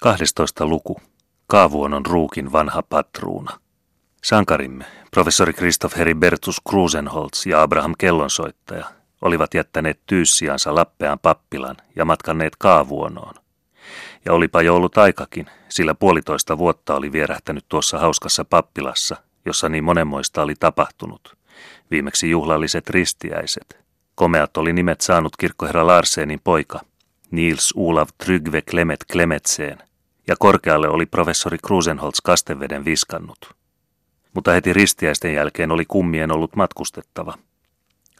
12. luku. Kaavuonon ruukin vanha patruuna. Sankarimme, professori Christoph Heribertus Krusenholz ja Abraham Kellonsoittaja, olivat jättäneet tyyssiansa Lappeaan pappilan ja matkanneet Kaavuonoon. Ja olipa jo ollut aikakin, sillä puolitoista vuotta oli vierähtänyt tuossa hauskassa pappilassa, jossa niin monenmoista oli tapahtunut. Viimeksi juhlalliset ristiäiset. Komeat oli nimet saanut kirkkoherra Larsenin poika, Niels Olav Trygve Klemet Klemetseen, ja korkealle oli professori Krusenholz kasteveden viskannut. Mutta heti ristiäisten jälkeen oli kummien ollut matkustettava.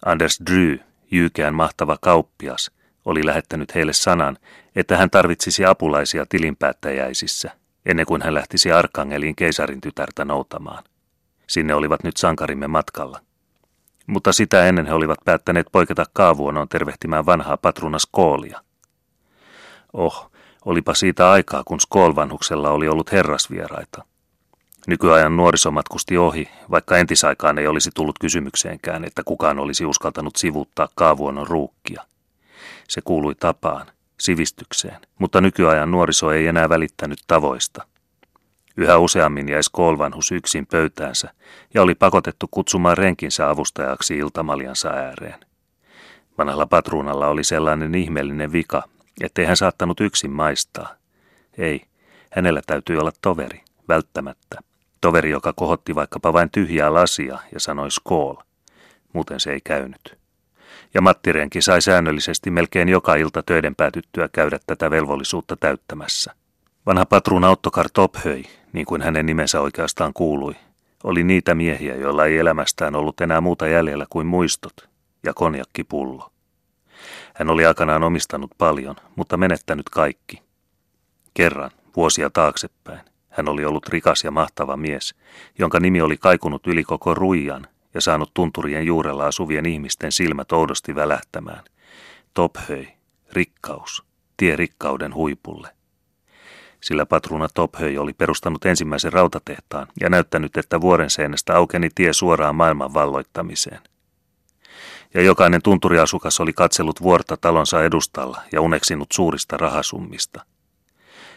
Anders Dry, jyykeän mahtava kauppias, oli lähettänyt heille sanan, että hän tarvitsisi apulaisia tilinpäättäjäisissä, ennen kuin hän lähtisi Arkangeliin keisarin tytärtä noutamaan. Sinne olivat nyt sankarimme matkalla. Mutta sitä ennen he olivat päättäneet poiketa kaavuonoon tervehtimään vanhaa patrunas Koolia. Oh, Olipa siitä aikaa, kun Skolvanhuksella oli ollut herrasvieraita. Nykyajan nuoriso matkusti ohi, vaikka entisaikaan ei olisi tullut kysymykseenkään, että kukaan olisi uskaltanut sivuuttaa kaavuonon ruukkia. Se kuului tapaan, sivistykseen, mutta nykyajan nuoriso ei enää välittänyt tavoista. Yhä useammin jäi Skolvanhus yksin pöytäänsä ja oli pakotettu kutsumaan renkinsä avustajaksi iltamaljansa ääreen. Vanhalla patruunalla oli sellainen ihmeellinen vika, ettei hän saattanut yksin maistaa. Ei, hänellä täytyy olla toveri, välttämättä. Toveri, joka kohotti vaikkapa vain tyhjää lasia ja sanoi skool. Muuten se ei käynyt. Ja Matti Renki sai säännöllisesti melkein joka ilta töiden päätyttyä käydä tätä velvollisuutta täyttämässä. Vanha patruuna Ottokar Tophöi, niin kuin hänen nimensä oikeastaan kuului, oli niitä miehiä, joilla ei elämästään ollut enää muuta jäljellä kuin muistot ja konjakkipullo. Hän oli aikanaan omistanut paljon, mutta menettänyt kaikki. Kerran, vuosia taaksepäin, hän oli ollut rikas ja mahtava mies, jonka nimi oli kaikunut yli koko ruijan ja saanut tunturien juurella asuvien ihmisten silmät oudosti välähtämään. Tophöi, rikkaus, tie rikkauden huipulle. Sillä patruuna Tophöi oli perustanut ensimmäisen rautatehtaan ja näyttänyt, että vuoren seinästä aukeni tie suoraan maailman valloittamiseen – ja jokainen tunturiasukas oli katsellut vuorta talonsa edustalla ja uneksinut suurista rahasummista.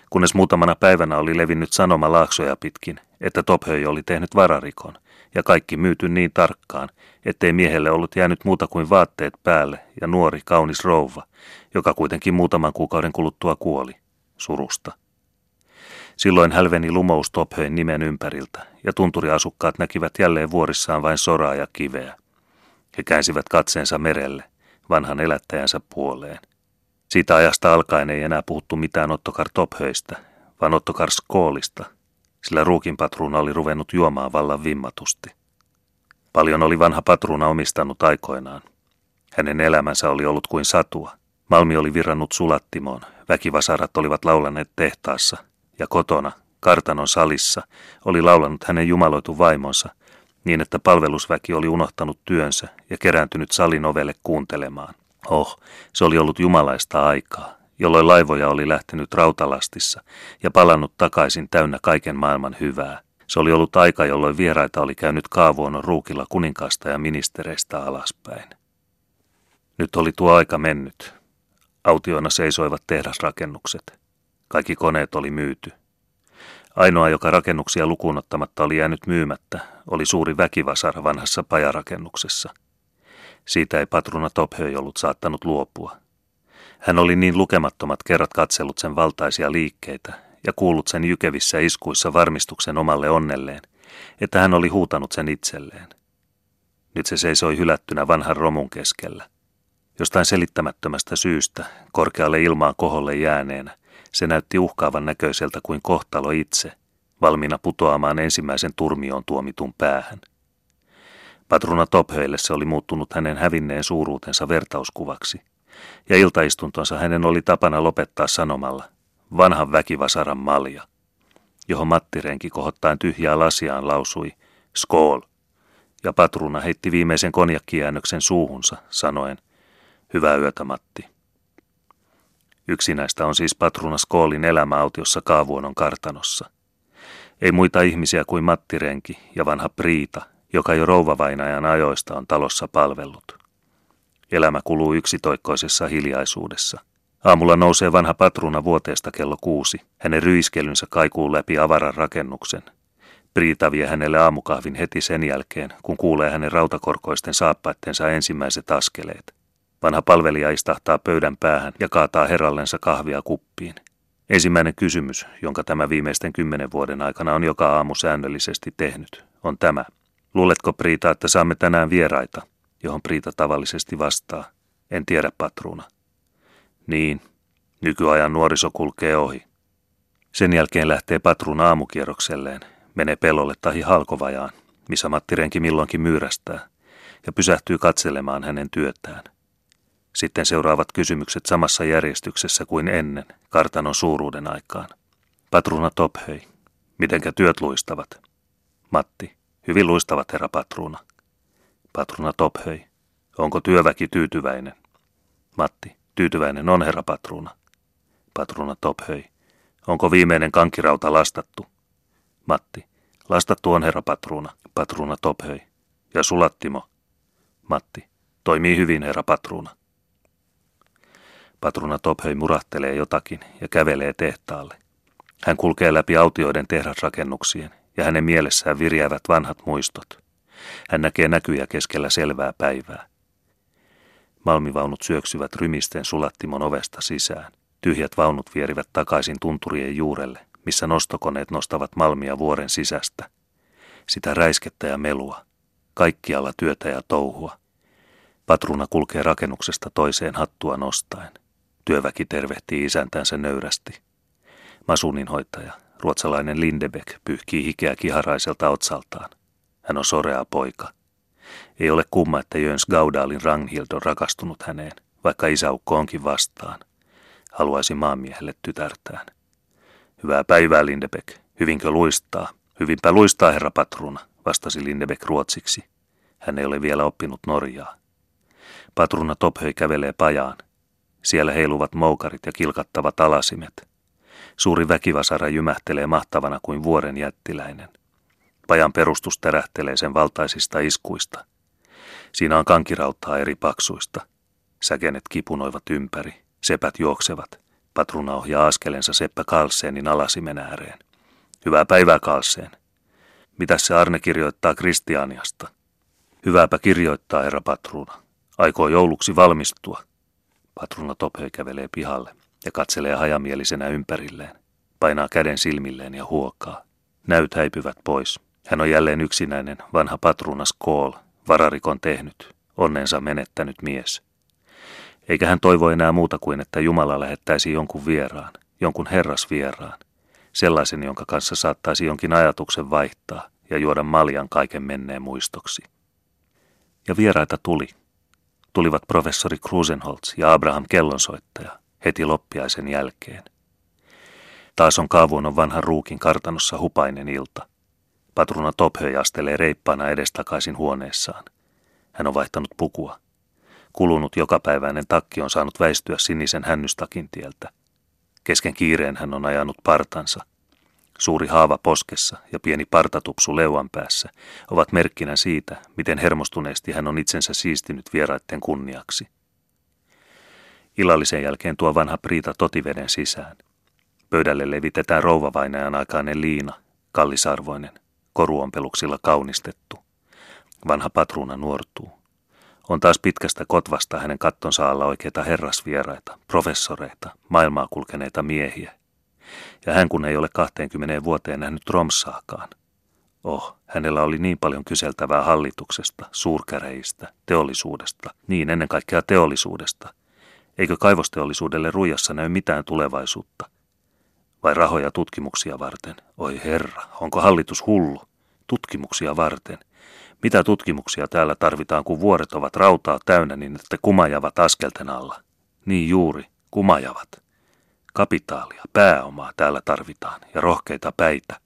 Kunnes muutamana päivänä oli levinnyt sanoma laaksoja pitkin, että Tophöi oli tehnyt vararikon, ja kaikki myyty niin tarkkaan, ettei miehelle ollut jäänyt muuta kuin vaatteet päälle ja nuori kaunis rouva, joka kuitenkin muutaman kuukauden kuluttua kuoli, surusta. Silloin hälveni lumous Tophöin nimen ympäriltä, ja tunturiasukkaat näkivät jälleen vuorissaan vain soraa ja kiveä. He käänsivät katseensa merelle, vanhan elättäjänsä puoleen. Siitä ajasta alkaen ei enää puhuttu mitään Ottokar Tophöistä, vaan Ottokar Skoolista, sillä ruukin patruuna oli ruvennut juomaan vallan vimmatusti. Paljon oli vanha patruuna omistanut aikoinaan. Hänen elämänsä oli ollut kuin satua. Malmi oli virrannut sulattimoon, väkivasarat olivat laulaneet tehtaassa, ja kotona, kartanon salissa, oli laulanut hänen jumaloitu vaimonsa – niin että palvelusväki oli unohtanut työnsä ja kerääntynyt salin ovelle kuuntelemaan. Oh, se oli ollut jumalaista aikaa, jolloin laivoja oli lähtenyt rautalastissa ja palannut takaisin täynnä kaiken maailman hyvää. Se oli ollut aika, jolloin vieraita oli käynyt kaavuonon ruukilla kuninkaasta ja ministereistä alaspäin. Nyt oli tuo aika mennyt. Autioina seisoivat tehdasrakennukset. Kaikki koneet oli myyty. Ainoa, joka rakennuksia lukuun ottamatta oli jäänyt myymättä, oli suuri väkivasara vanhassa pajarakennuksessa. Siitä ei patruna Tophöi ollut saattanut luopua. Hän oli niin lukemattomat kerrat katsellut sen valtaisia liikkeitä ja kuullut sen jykevissä iskuissa varmistuksen omalle onnelleen, että hän oli huutanut sen itselleen. Nyt se seisoi hylättynä vanhan romun keskellä. Jostain selittämättömästä syystä, korkealle ilmaan koholle jääneenä, se näytti uhkaavan näköiseltä kuin kohtalo itse, valmiina putoamaan ensimmäisen turmioon tuomitun päähän. Patruna Tophöille se oli muuttunut hänen hävinneen suuruutensa vertauskuvaksi, ja iltaistuntonsa hänen oli tapana lopettaa sanomalla vanhan väkivasaran malja, johon Matti Renki kohottaen tyhjää lasiaan lausui Skool, ja patruna heitti viimeisen konjakkijäännöksen suuhunsa, sanoen Hyvää yötä, Matti. Yksi näistä on siis Patruna Skoolin elämäautiossa Kaavuonon kartanossa. Ei muita ihmisiä kuin Matti Renki ja vanha Priita, joka jo rouvavainajan ajoista on talossa palvellut. Elämä kuluu yksitoikkoisessa hiljaisuudessa. Aamulla nousee vanha patruuna vuoteesta kello kuusi. Hänen ryiskelynsä kaikuu läpi avaran rakennuksen. Priita vie hänelle aamukahvin heti sen jälkeen, kun kuulee hänen rautakorkoisten saappaittensa ensimmäiset askeleet. Vanha palvelija istahtaa pöydän päähän ja kaataa herrallensa kahvia kuppiin. Ensimmäinen kysymys, jonka tämä viimeisten kymmenen vuoden aikana on joka aamu säännöllisesti tehnyt, on tämä. Luuletko Priita, että saamme tänään vieraita? Johon Priita tavallisesti vastaa. En tiedä, patruuna. Niin, nykyajan nuoriso kulkee ohi. Sen jälkeen lähtee patruuna aamukierrokselleen, menee pelolle tahi halkovajaan, missä Matti Renki milloinkin myyrästää, ja pysähtyy katselemaan hänen työtään. Sitten seuraavat kysymykset samassa järjestyksessä kuin ennen, kartanon suuruuden aikaan. Patruuna Tophei, mitenkä työt luistavat? Matti, hyvin luistavat herra Patruuna. Patruuna Tophei, onko työväki tyytyväinen? Matti, tyytyväinen on herra Patruuna. Patruuna Tophei, onko viimeinen kankirauta lastattu? Matti, lastattu on herra Patruuna. Patruuna Tophei. Ja Sulattimo. Matti, toimii hyvin herra Patruuna. Patruna Tophei murahtelee jotakin ja kävelee tehtaalle. Hän kulkee läpi autioiden tehdasrakennuksien ja hänen mielessään virjäävät vanhat muistot. Hän näkee näkyjä keskellä selvää päivää. Malmivaunut syöksyvät rymisten sulattimon ovesta sisään. Tyhjät vaunut vierivät takaisin tunturien juurelle, missä nostokoneet nostavat malmia vuoren sisästä. Sitä räiskettä ja melua. Kaikkialla työtä ja touhua. Patruna kulkee rakennuksesta toiseen hattua nostaen. Työväki tervehtii isäntänsä nöyrästi. Masuninhoitaja, ruotsalainen Lindebeck, pyyhkii hikeä kiharaiselta otsaltaan. Hän on sorea poika. Ei ole kumma, että Jöns Gaudalin Ranghild on rakastunut häneen, vaikka isäukko onkin vastaan. Haluaisi maanmiehelle tytärtään. Hyvää päivää, Lindebeck. Hyvinkö luistaa? Hyvinpä luistaa, herra patruna, vastasi Lindebeck ruotsiksi. Hän ei ole vielä oppinut Norjaa. Patruna Tophöi kävelee pajaan, siellä heiluvat moukarit ja kilkattavat alasimet. Suuri väkivasara jymähtelee mahtavana kuin vuoren jättiläinen. Pajan perustus tärähtelee sen valtaisista iskuista. Siinä on kankirauttaa eri paksuista. Säkenet kipunoivat ympäri, sepät juoksevat. Patruna ohjaa askelensa Seppä Kalseenin alasimen ääreen. Hyvää päivää Kalseen. Mitäs se Arne kirjoittaa Kristianiasta? Hyvääpä kirjoittaa, herra Patruna. Aikoo jouluksi valmistua. Patruna Tophe kävelee pihalle ja katselee hajamielisenä ympärilleen. Painaa käden silmilleen ja huokaa. Näyt häipyvät pois. Hän on jälleen yksinäinen, vanha patruunas Kool, vararikon tehnyt, onnensa menettänyt mies. Eikä hän toivo enää muuta kuin, että Jumala lähettäisi jonkun vieraan, jonkun herras vieraan, sellaisen, jonka kanssa saattaisi jonkin ajatuksen vaihtaa ja juoda maljan kaiken menneen muistoksi. Ja vieraita tuli, tulivat professori Krusenholz ja Abraham Kellonsoittaja heti loppiaisen jälkeen. Taas on kaavuonon vanhan ruukin kartanossa hupainen ilta. Patruna Tophö astelee reippaana edestakaisin huoneessaan. Hän on vaihtanut pukua. Kulunut jokapäiväinen takki on saanut väistyä sinisen hännystakin tieltä. Kesken kiireen hän on ajanut partansa. Suuri haava poskessa ja pieni partatupsu leuan päässä ovat merkkinä siitä, miten hermostuneesti hän on itsensä siistinyt vieraitten kunniaksi. Illallisen jälkeen tuo vanha Priita totiveden sisään. Pöydälle levitetään rouvavainajan aikainen liina, kallisarvoinen, koruompeluksilla kaunistettu. Vanha patruuna nuortuu. On taas pitkästä kotvasta hänen kattonsa alla oikeita herrasvieraita, professoreita, maailmaa kulkeneita miehiä, ja hän kun ei ole 20 vuoteen nähnyt Romsaakaan. Oh, hänellä oli niin paljon kyseltävää hallituksesta, suurkäreistä, teollisuudesta, niin ennen kaikkea teollisuudesta. Eikö kaivosteollisuudelle ruijassa näy mitään tulevaisuutta? Vai rahoja tutkimuksia varten? Oi herra, onko hallitus hullu? Tutkimuksia varten. Mitä tutkimuksia täällä tarvitaan, kun vuoret ovat rautaa täynnä niin, että kumajavat askelten alla? Niin juuri, kumajavat. Kapitaalia, pääomaa täällä tarvitaan ja rohkeita päitä.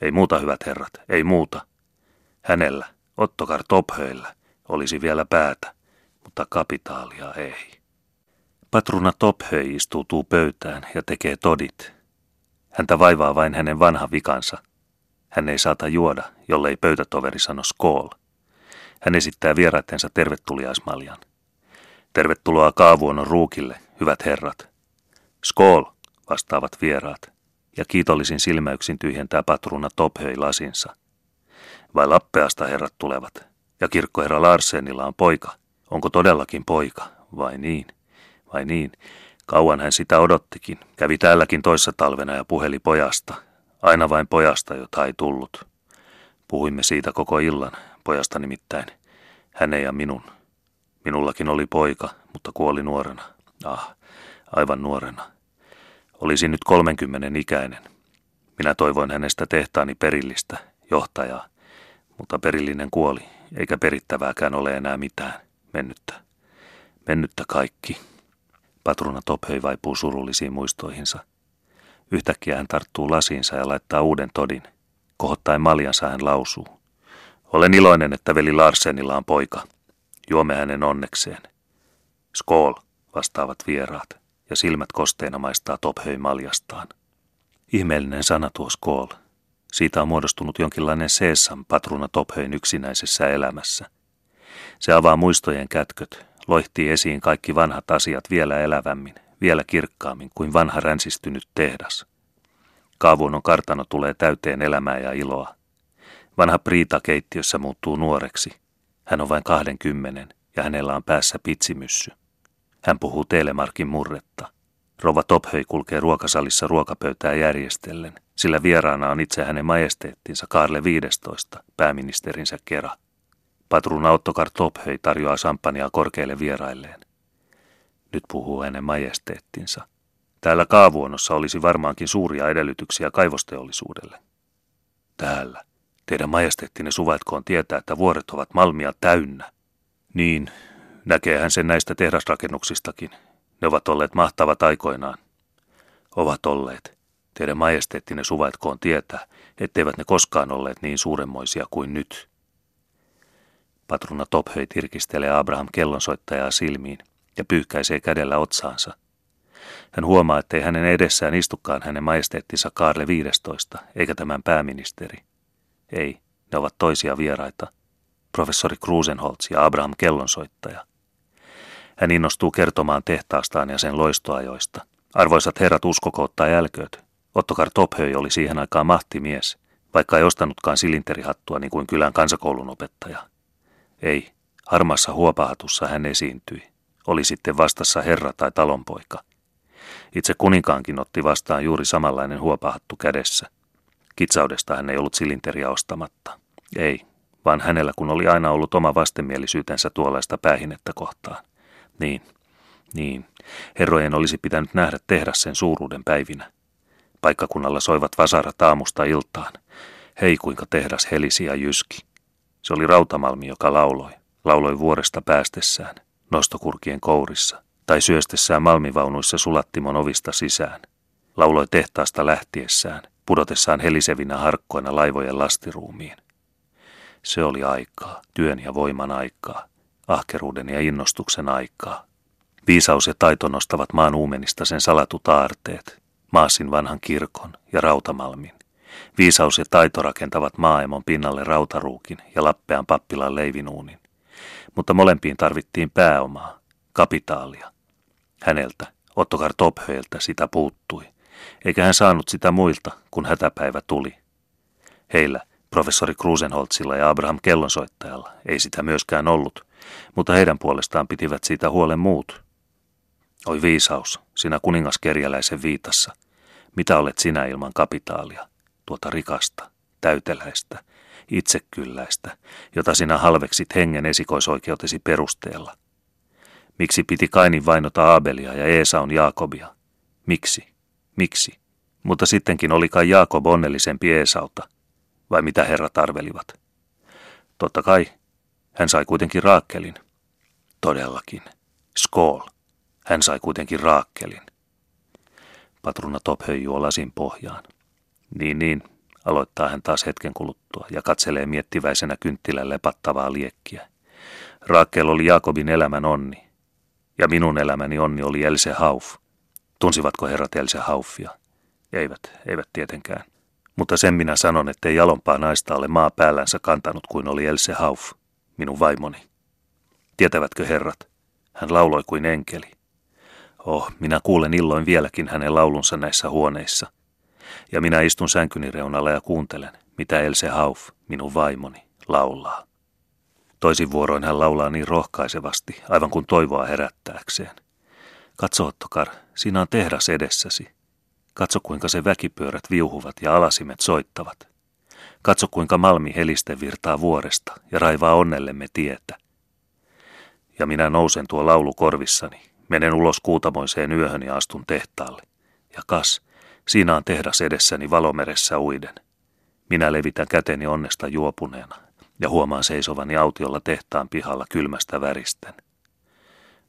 Ei muuta, hyvät herrat, ei muuta. Hänellä, Ottokar Tophöillä, olisi vielä päätä, mutta kapitaalia ei. Patruna Tophö istuutuu pöytään ja tekee todit. Häntä vaivaa vain hänen vanha vikansa. Hän ei saata juoda, jollei pöytätoveri sano skool. Hän esittää vieraittensa tervetuliaismaljan. Tervetuloa kaavuonon ruukille, hyvät herrat. Skol, vastaavat vieraat, ja kiitollisin silmäyksin tyhjentää patruuna Tophöi lasinsa. Vai Lappeasta herrat tulevat, ja kirkkoherra Larsenilla on poika. Onko todellakin poika, vai niin? Vai niin? Kauan hän sitä odottikin. Kävi täälläkin toissa talvena ja puheli pojasta. Aina vain pojasta, jota ei tullut. Puhuimme siitä koko illan, pojasta nimittäin. Hänen ja minun. Minullakin oli poika, mutta kuoli nuorena. Ah, aivan nuorena. Olisin nyt kolmenkymmenen ikäinen. Minä toivoin hänestä tehtaani perillistä, johtajaa, mutta perillinen kuoli, eikä perittävääkään ole enää mitään. Mennyttä. Mennyttä kaikki. Patruna Tophöi vaipuu surullisiin muistoihinsa. Yhtäkkiä hän tarttuu lasiinsa ja laittaa uuden todin. Kohottaen maljansa hän lausuu. Olen iloinen, että veli Larsenilla on poika. Juomme hänen onnekseen. Skol, vastaavat vieraat, ja silmät kosteena maistaa Tophöi maljastaan. Ihmeellinen sana tuo Skol. Siitä on muodostunut jonkinlainen seessam patruna Tophöin yksinäisessä elämässä. Se avaa muistojen kätköt, loihtii esiin kaikki vanhat asiat vielä elävämmin, vielä kirkkaammin kuin vanha ränsistynyt tehdas. Kaavuonon kartano tulee täyteen elämää ja iloa. Vanha Priita keittiössä muuttuu nuoreksi. Hän on vain kahden kymmenen ja hänellä on päässä pitsimyssy. Hän puhuu Telemarkin murretta. Rova Tophöi kulkee ruokasalissa ruokapöytää järjestellen, sillä vieraana on itse hänen majesteettinsa Karle 15, pääministerinsä kera. Patruuna Ottokar Tophöi tarjoaa sampania korkeille vierailleen. Nyt puhuu hänen majesteettinsa. Täällä kaavuonossa olisi varmaankin suuria edellytyksiä kaivosteollisuudelle. Täällä. Teidän majesteettinne suvaitkoon tietää, että vuoret ovat malmia täynnä. Niin, näkeehän sen näistä tehdasrakennuksistakin. Ne ovat olleet mahtavat aikoinaan. Ovat olleet. Teidän majesteettinne suvaitkoon tietää, etteivät ne koskaan olleet niin suuremmoisia kuin nyt. Patruna Tophöi tirkistelee Abraham kellonsoittajaa silmiin ja pyyhkäisee kädellä otsaansa. Hän huomaa, ettei hänen edessään istukaan hänen majesteettinsa Kaarle 15, eikä tämän pääministeri. Ei, ne ovat toisia vieraita. Professori Krusenholz ja Abraham kellonsoittaja. Hän innostuu kertomaan tehtaastaan ja sen loistoajoista. Arvoisat herrat uskokoot tai älkööt. Ottokar Tophöi oli siihen aikaan mahtimies, vaikka ei ostanutkaan silinterihattua niin kuin kylän kansakoulun opettaja. Ei, harmassa huopahatussa hän esiintyi. Oli sitten vastassa herra tai talonpoika. Itse kuninkaankin otti vastaan juuri samanlainen huopahattu kädessä. Kitsaudesta hän ei ollut silinteriä ostamatta. Ei, vaan hänellä kun oli aina ollut oma vastenmielisyytensä tuollaista päähinettä kohtaan. Niin, niin, herrojen olisi pitänyt nähdä tehdä sen suuruuden päivinä. Paikkakunnalla soivat vasarat aamusta iltaan. Hei kuinka tehdas helisi ja jyski. Se oli rautamalmi, joka lauloi. Lauloi vuoresta päästessään, nostokurkien kourissa, tai syöstessään malmivaunuissa sulattimon ovista sisään. Lauloi tehtaasta lähtiessään, pudotessaan helisevinä harkkoina laivojen lastiruumiin. Se oli aikaa, työn ja voiman aikaa, ahkeruuden ja innostuksen aikaa. Viisaus ja taito nostavat maan uumenista sen salatut aarteet, Maasin vanhan kirkon ja Rautamalmin. Viisaus ja taito rakentavat maaemon pinnalle rautaruukin ja Lappean pappilan leivinuunin. Mutta molempiin tarvittiin pääomaa, kapitaalia. Häneltä, Ottokar Tophöiltä, sitä puuttui, eikä hän saanut sitä muilta, kun hätäpäivä tuli. Heillä, professori Krusenholzilla ja Abraham Kellonsoittajalla, ei sitä myöskään ollut, mutta heidän puolestaan pitivät siitä huolen muut. Oi viisaus, sinä kuningaskerjäläisen viitassa, mitä olet sinä ilman kapitaalia? tuota rikasta, täyteläistä, itsekylläistä, jota sinä halveksit hengen esikoisoikeutesi perusteella. Miksi piti Kainin vainota Aabelia ja Eesaun Jaakobia? Miksi? Miksi? Mutta sittenkin oli kai Jaakob onnellisempi Eesauta. Vai mitä herrat arvelivat? Totta kai, hän sai kuitenkin raakkelin. Todellakin. Skool. Hän sai kuitenkin raakkelin. Patruna Top höijuu lasin pohjaan. Niin, niin, aloittaa hän taas hetken kuluttua ja katselee miettiväisenä kynttilän lepattavaa liekkiä. Raakel oli Jaakobin elämän onni. Ja minun elämäni onni oli Else Hauf. Tunsivatko herrat Else Haufia? Eivät, eivät tietenkään. Mutta sen minä sanon, ettei jalompaa naista ole maa päällänsä kantanut kuin oli Else Hauf, minun vaimoni. Tietävätkö herrat? Hän lauloi kuin enkeli. Oh, minä kuulen illoin vieläkin hänen laulunsa näissä huoneissa. Ja minä istun sänkyni reunalla ja kuuntelen, mitä Else Hauf, minun vaimoni, laulaa. Toisin vuoroin hän laulaa niin rohkaisevasti, aivan kuin toivoa herättääkseen. Katso, Ottokar, siinä on tehdas edessäsi. Katso, kuinka se väkipyörät viuhuvat ja alasimet soittavat. Katso, kuinka malmi heliste virtaa vuoresta ja raivaa onnellemme tietä. Ja minä nousen tuo laulu korvissani, menen ulos kuutamoiseen yöhön ja astun tehtaalle. Ja kas, siinä on tehdas edessäni valomeressä uiden. Minä levitän käteni onnesta juopuneena ja huomaan seisovani autiolla tehtaan pihalla kylmästä väristen.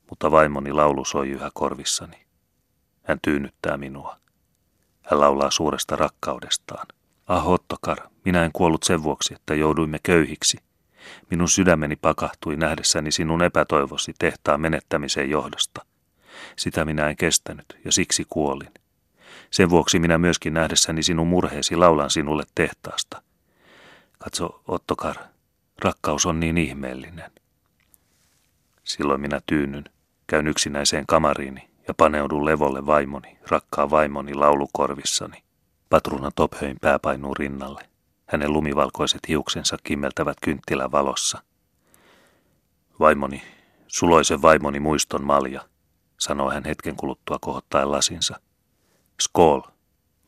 Mutta vaimoni laulu soi yhä korvissani. Hän tyynnyttää minua. Hän laulaa suuresta rakkaudestaan. Ah, Ottokar, minä en kuollut sen vuoksi, että jouduimme köyhiksi. Minun sydämeni pakahtui nähdessäni sinun epätoivosi tehtaan menettämisen johdosta. Sitä minä en kestänyt ja siksi kuolin. Sen vuoksi minä myöskin nähdessäni sinun murheesi laulan sinulle tehtaasta. Katso, Ottokar, rakkaus on niin ihmeellinen. Silloin minä tyynyn, käyn yksinäiseen kamariini ja paneudun levolle vaimoni, rakkaa vaimoni laulukorvissani. Patruna Tophöin pää painuu rinnalle. Hänen lumivalkoiset hiuksensa kimmeltävät kynttilän valossa. Vaimoni, suloisen vaimoni muiston malja, sanoo hän hetken kuluttua kohottaen lasinsa. Skol,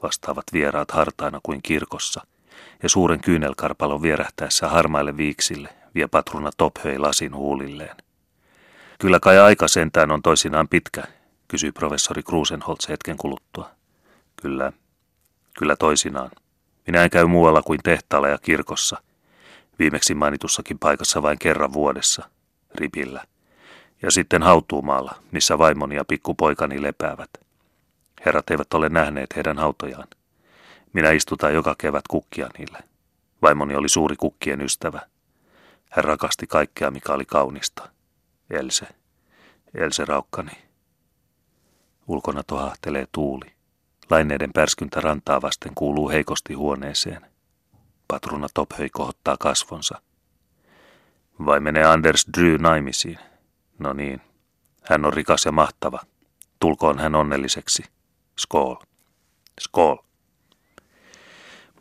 vastaavat vieraat hartaina kuin kirkossa, ja suuren kyynelkarpalon vierähtäessä harmaille viiksille vie patruna Tophöi lasin huulilleen. Kyllä kai aika sentään on toisinaan pitkä, kysyi professori Krusenholz hetken kuluttua. Kyllä, kyllä toisinaan. Minä en käy muualla kuin tehtaalla ja kirkossa. Viimeksi mainitussakin paikassa vain kerran vuodessa, ripillä. Ja sitten hautuumaalla, missä vaimoni ja pikkupoikani lepäävät. Herrat eivät ole nähneet heidän hautojaan. Minä istutaan joka kevät kukkia niille. Vaimoni oli suuri kukkien ystävä. Hän rakasti kaikkea, mikä oli kaunista. Else, Else raukkani. Ulkona tohahtelee tuuli. Laineiden pärskyntä rantaa vasten kuuluu heikosti huoneeseen. Patruna Tophöi kohottaa kasvonsa. Vai menee Anders Dry naimisiin? No niin, hän on rikas ja mahtava. Tulkoon hän onnelliseksi. Skol. Skol.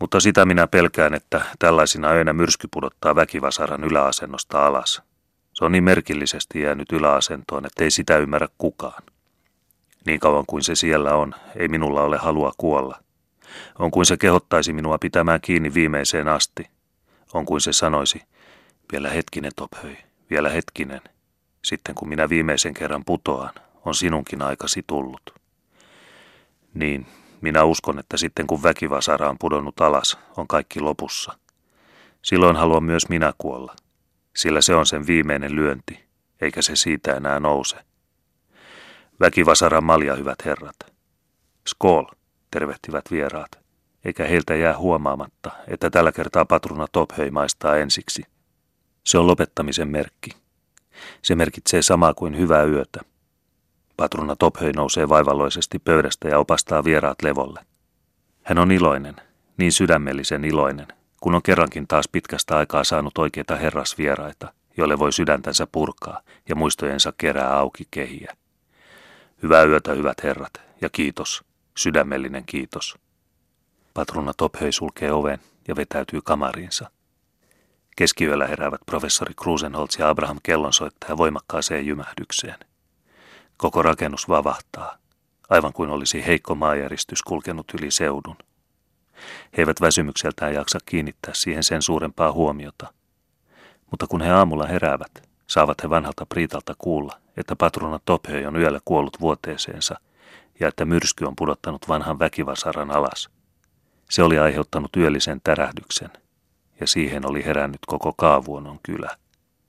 Mutta sitä minä pelkään, että tällaisina öinä myrsky pudottaa väkivasaran yläasennosta alas. Se on niin merkillisesti jäänyt yläasentoon, ettei sitä ymmärrä kukaan. Niin kauan kuin se siellä on, ei minulla ole halua kuolla. On kuin se kehottaisi minua pitämään kiinni viimeiseen asti. On kuin se sanoisi, vielä hetkinen Tophöi, vielä hetkinen. Sitten kun minä viimeisen kerran putoan, on sinunkin aikasi tullut. Niin, minä uskon, että sitten kun väkivasara on pudonnut alas, on kaikki lopussa. Silloin haluan myös minä kuolla, sillä se on sen viimeinen lyönti, eikä se siitä enää nouse. Väkivasaran malja, hyvät herrat. Skol, tervehtivät vieraat, eikä heiltä jää huomaamatta, että tällä kertaa patruna Tophöi maistaa ensiksi. Se on lopettamisen merkki. Se merkitsee samaa kuin hyvää yötä. Patruna Tophöi nousee vaivalloisesti pöydästä ja opastaa vieraat levolle. Hän on iloinen, niin sydämellisen iloinen, kun on kerrankin taas pitkästä aikaa saanut oikeita herrasvieraita, joille voi sydäntänsä purkaa ja muistojensa kerää auki kehiä. Hyvää yötä, hyvät herrat, ja kiitos, sydämellinen kiitos. Patruna Tophöi sulkee oven ja vetäytyy kamariinsa. Keskiyöllä heräävät professori Krusenholz ja Abraham kellonsoittaja voimakkaaseen jymähdykseen. Koko rakennus vavahtaa, aivan kuin olisi heikko maajäristys kulkenut yli seudun. He eivät väsymykseltään jaksa kiinnittää siihen sen suurempaa huomiota. Mutta kun he aamulla heräävät, saavat he vanhalta Priitalta kuulla, että patruna Tophö on yöllä kuollut vuoteeseensa ja että myrsky on pudottanut vanhan väkivasaran alas. Se oli aiheuttanut yöllisen tärähdyksen, ja siihen oli herännyt koko Kaavuonon kylä.